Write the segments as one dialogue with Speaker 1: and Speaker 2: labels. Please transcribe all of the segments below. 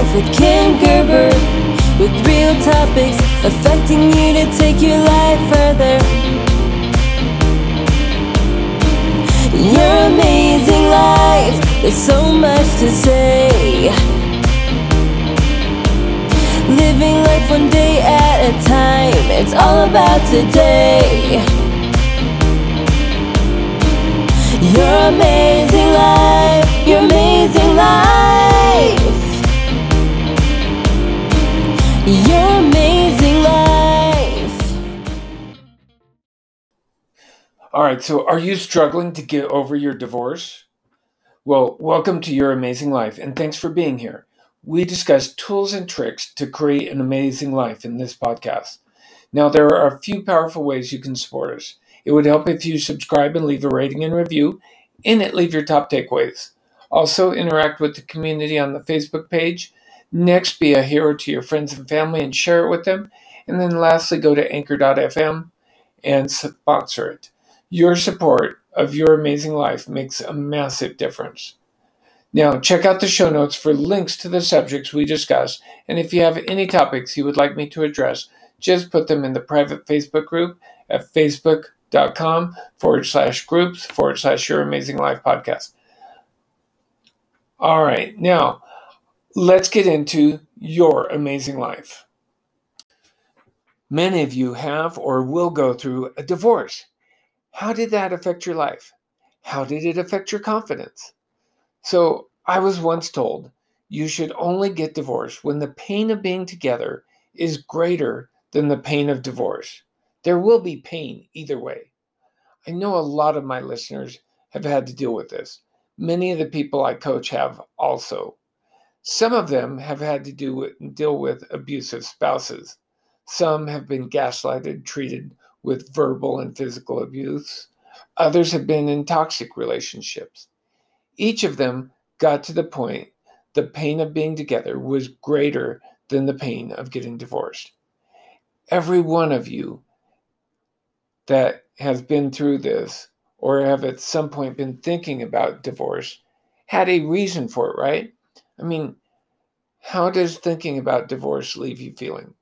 Speaker 1: Life with Ken Gerber. With real topics affecting you to take your life further. Your amazing life, there's so much to say. Living life one day at a time, it's all about today. Your amazing life, your amazing life. Your amazing life.
Speaker 2: All right, so are you struggling to get over your divorce? Well, welcome to Your Amazing Life, and thanks for being here. We discuss tools and tricks to create an amazing life in this podcast. Now, there are a few powerful ways you can support us. It would help if you subscribe and leave a rating and review. In it, leave your top takeaways. Also, interact with the community on the Facebook page. Next, be a hero to your friends and family and share it with them. And then, lastly, go to anchor.fm and sponsor it. Your support of your amazing life makes a massive difference. Now, check out the show notes for links to the subjects we discussed, and if you have any topics you would like me to address, just put them in the private Facebook group at facebook.com forward slash groups forward slash your amazing life podcast. All right, now let's get into your amazing life. Many of you have or will go through a divorce. How did that affect your life? How did it affect your confidence? So, I was once told you should only get divorced when the pain of being together is greater than the pain of divorce. There will be pain either way. I know a lot of my listeners have had to deal with this. Many of the people I coach have also. Some of them have had to do with, deal with abusive spouses. Some have been gaslighted, treated with verbal and physical abuse. Others have been in toxic relationships. Each of them got to the point the pain of being together was greater than the pain of getting divorced. Every one of you that has been through this or have at some point been thinking about divorce had a reason for it, right? I mean, how does thinking about divorce leave you feeling?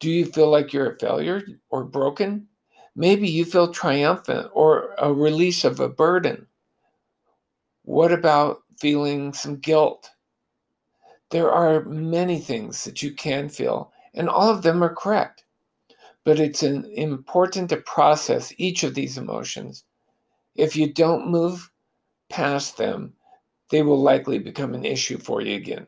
Speaker 2: Do you feel like you're a failure or broken? Maybe you feel triumphant or a release of a burden. What about feeling some guilt? There are many things that you can feel, and all of them are correct. But it's an, important to process each of these emotions. If you don't move past them, they will likely become an issue for you again.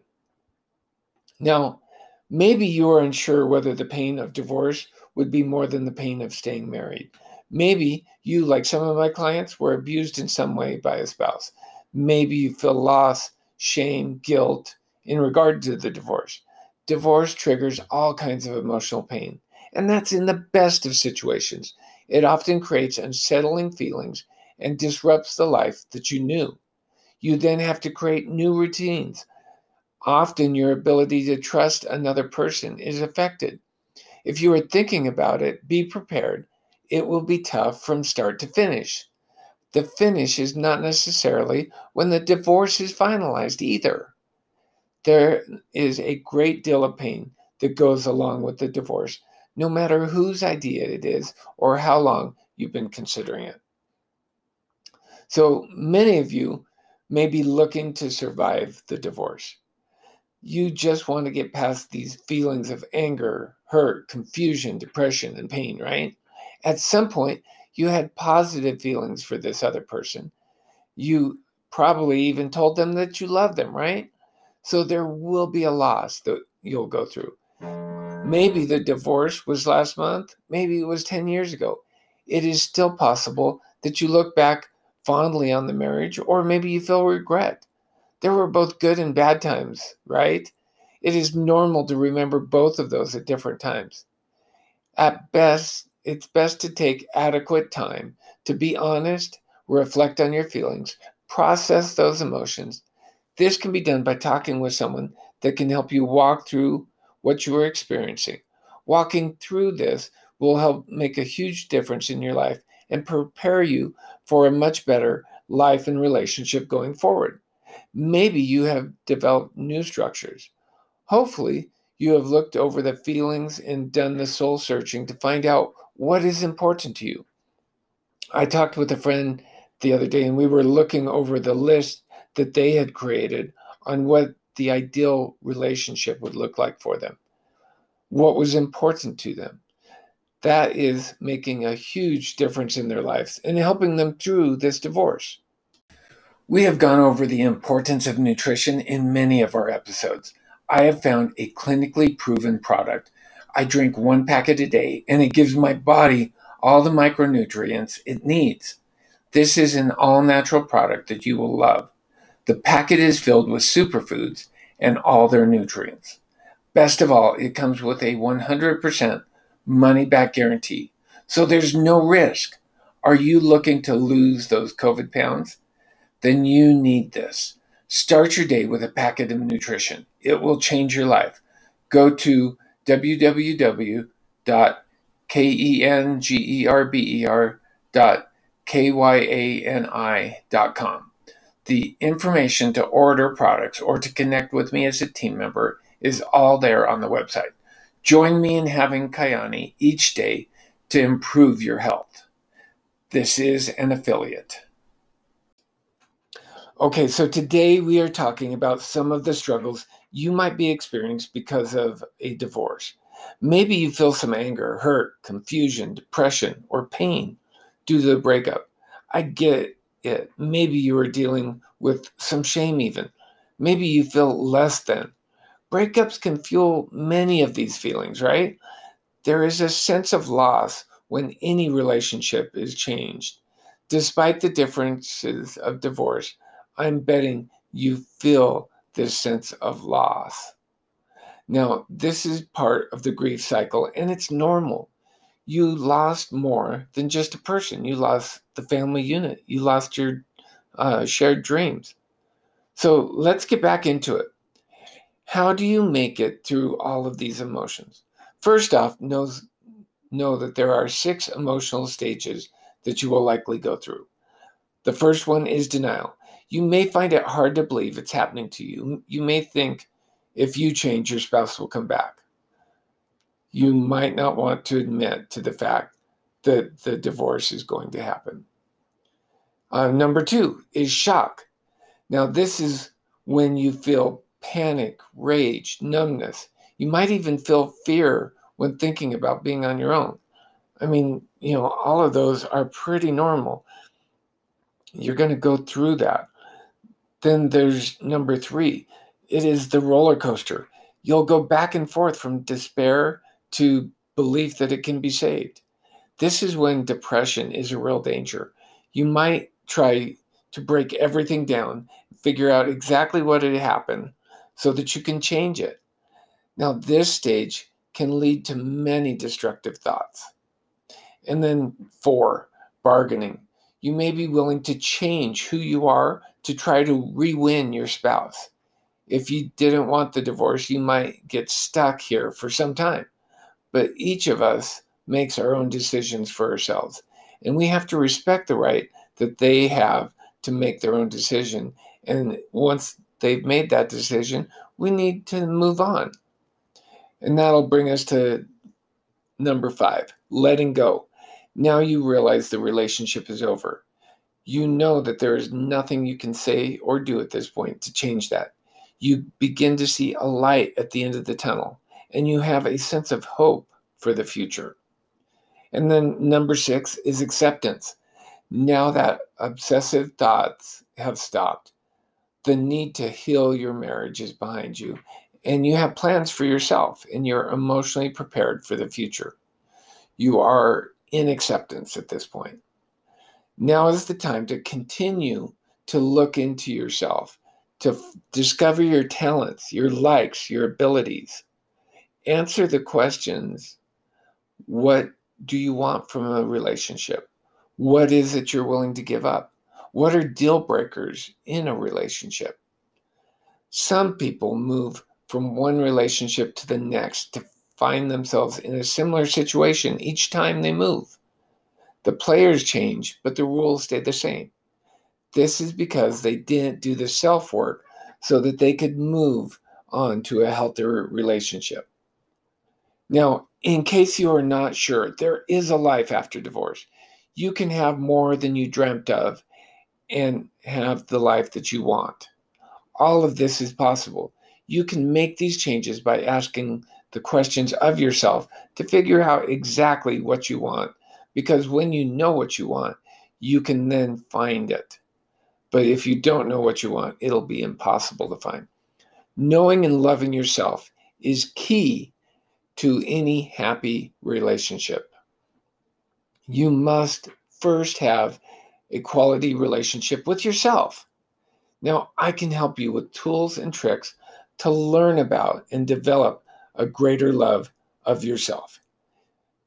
Speaker 2: Now, maybe you are unsure whether the pain of divorce would be more than the pain of staying married. Maybe you, like some of my clients, were abused in some way by a spouse. Maybe you feel loss, shame, guilt in regard to the divorce. Divorce triggers all kinds of emotional pain, and that's in the best of situations. It often creates unsettling feelings and disrupts the life that you knew. You then have to create new routines, often your ability to trust another person is affected. If you are thinking about it, be prepared. It will be tough from start to finish. The finish is not necessarily when the divorce is finalized either. There is a great deal of pain that goes along with the divorce, no matter whose idea it is or how long you've been considering it. So many of you may be looking to survive the divorce you just want to get past these feelings of anger, hurt, confusion, depression, and pain, right? At some point, you had positive feelings for this other person. You probably even told them that you love them, right? So there will be a loss that you'll go through. Maybe the divorce was last month, maybe it was 10 years ago. It is still possible that you look back fondly on the marriage, or maybe you feel regret. There were both good and bad times, right? It is normal to remember both of those at different times. At best, it's best to take adequate time to be honest, reflect on your feelings, process those emotions. This can be done by talking with someone that can help you walk through what you are experiencing. Walking through this will help make a huge difference in your life and prepare you for a much better life and relationship going forward. Maybe you have developed new structures, Hopefully, you have looked over the feelings and done the soul searching to find out what is important to you. I talked with a friend the other day and we were looking over the list that they had created on what the ideal relationship would look like for them, what was important to them. That is making a huge difference in their lives and helping them through this divorce. We have gone over the importance of nutrition in many of our episodes. I have found a clinically proven product. I drink one packet a day and it gives my body all the micronutrients it needs. This is an all natural product that you will love. The packet is filled with superfoods and all their nutrients. Best of all, it comes with a 100% money back guarantee. So there's no risk. Are you looking to lose those COVID pounds? Then you need this. Start your day with a packet of nutrition. It will change your life. Go to www.kengerber.kyani.com. The information to order products or to connect with me as a team member is all there on the website. Join me in having Kyani each day to improve your health. This is an affiliate. Okay, so today we are talking about some of the struggles you might be experiencing because of a divorce. Maybe you feel some anger, hurt, confusion, depression, or pain due to the breakup. I get it. Maybe you are dealing with some shame, even. Maybe you feel less than. Breakups can fuel many of these feelings, right? There is a sense of loss when any relationship is changed. Despite the differences of divorce, I'm betting you feel this sense of loss. Now, this is part of the grief cycle, and it's normal. You lost more than just a person. You lost the family unit. You lost your uh, shared dreams. So let's get back into it. How do you make it through all of these emotions? First off, know, know that there are six emotional stages that you will likely go through. The first one is denial. You may find it hard to believe it's happening to you. You may think if you change, your spouse will come back. You might not want to admit to the fact that the divorce is going to happen. Uh, number two is shock. Now, this is when you feel panic, rage, numbness. You might even feel fear when thinking about being on your own. I mean, you know, all of those are pretty normal. You're going to go through that. Then there's number three it is the roller coaster. You'll go back and forth from despair to belief that it can be saved. This is when depression is a real danger. You might try to break everything down, figure out exactly what had happened so that you can change it. Now, this stage can lead to many destructive thoughts. And then, four, bargaining. You may be willing to change who you are to try to re win your spouse. If you didn't want the divorce, you might get stuck here for some time. But each of us makes our own decisions for ourselves. And we have to respect the right that they have to make their own decision. And once they've made that decision, we need to move on. And that'll bring us to number five letting go. Now you realize the relationship is over you know that there is nothing you can say or do at this point to change that. You begin to see a light at the end of the tunnel, and you have a sense of hope for the future. And then number six is acceptance. Now that obsessive thoughts have stopped, the need to heal your marriage is behind you, and you have plans for yourself, and you're emotionally prepared for the future. You are in acceptance at this point. Now is the time to continue to look into yourself, to f- discover your talents, your likes, your abilities. Answer the questions What do you want from a relationship? What is it you're willing to give up? What are deal breakers in a relationship? Some people move from one relationship to the next to find themselves in a similar situation each time they move. The players change, but the rules stay the same. This is because they didn't do the self work so that they could move on to a healthier relationship. Now, in case you are not sure, there is a life after divorce. You can have more than you dreamt of and have the life that you want. All of this is possible. You can make these changes by asking the questions of yourself to figure out exactly what you want. Because when you know what you want, you can then find it. But if you don't know what you want, it'll be impossible to find. Knowing and loving yourself is key to any happy relationship. You must first have a quality relationship with yourself. Now, I can help you with tools and tricks to learn about and develop a greater love of yourself.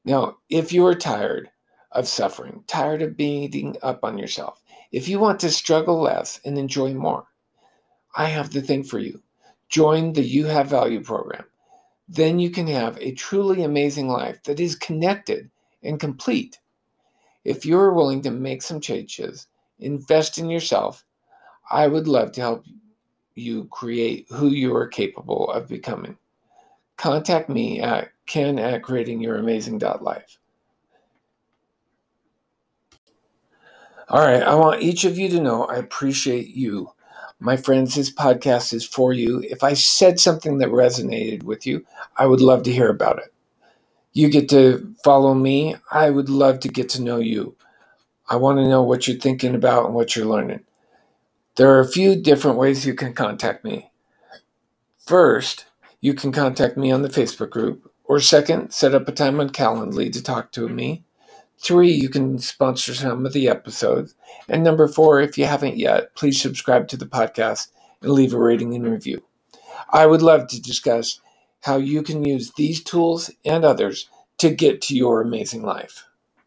Speaker 2: Now, if you are tired of suffering, tired of beating up on yourself, if you want to struggle less and enjoy more, I have the thing for you. Join the You Have Value program. Then you can have a truly amazing life that is connected and complete. If you're willing to make some changes, invest in yourself, I would love to help you create who you are capable of becoming. Contact me at ken at creatingyouramazing.life. All right, I want each of you to know I appreciate you. My friends, this podcast is for you. If I said something that resonated with you, I would love to hear about it. You get to follow me. I would love to get to know you. I want to know what you're thinking about and what you're learning. There are a few different ways you can contact me. First, you can contact me on the Facebook group. Or second, set up a time on Calendly to talk to me. Three, you can sponsor some of the episodes. And number four, if you haven't yet, please subscribe to the podcast and leave a rating and review. I would love to discuss how you can use these tools and others to get to your amazing life.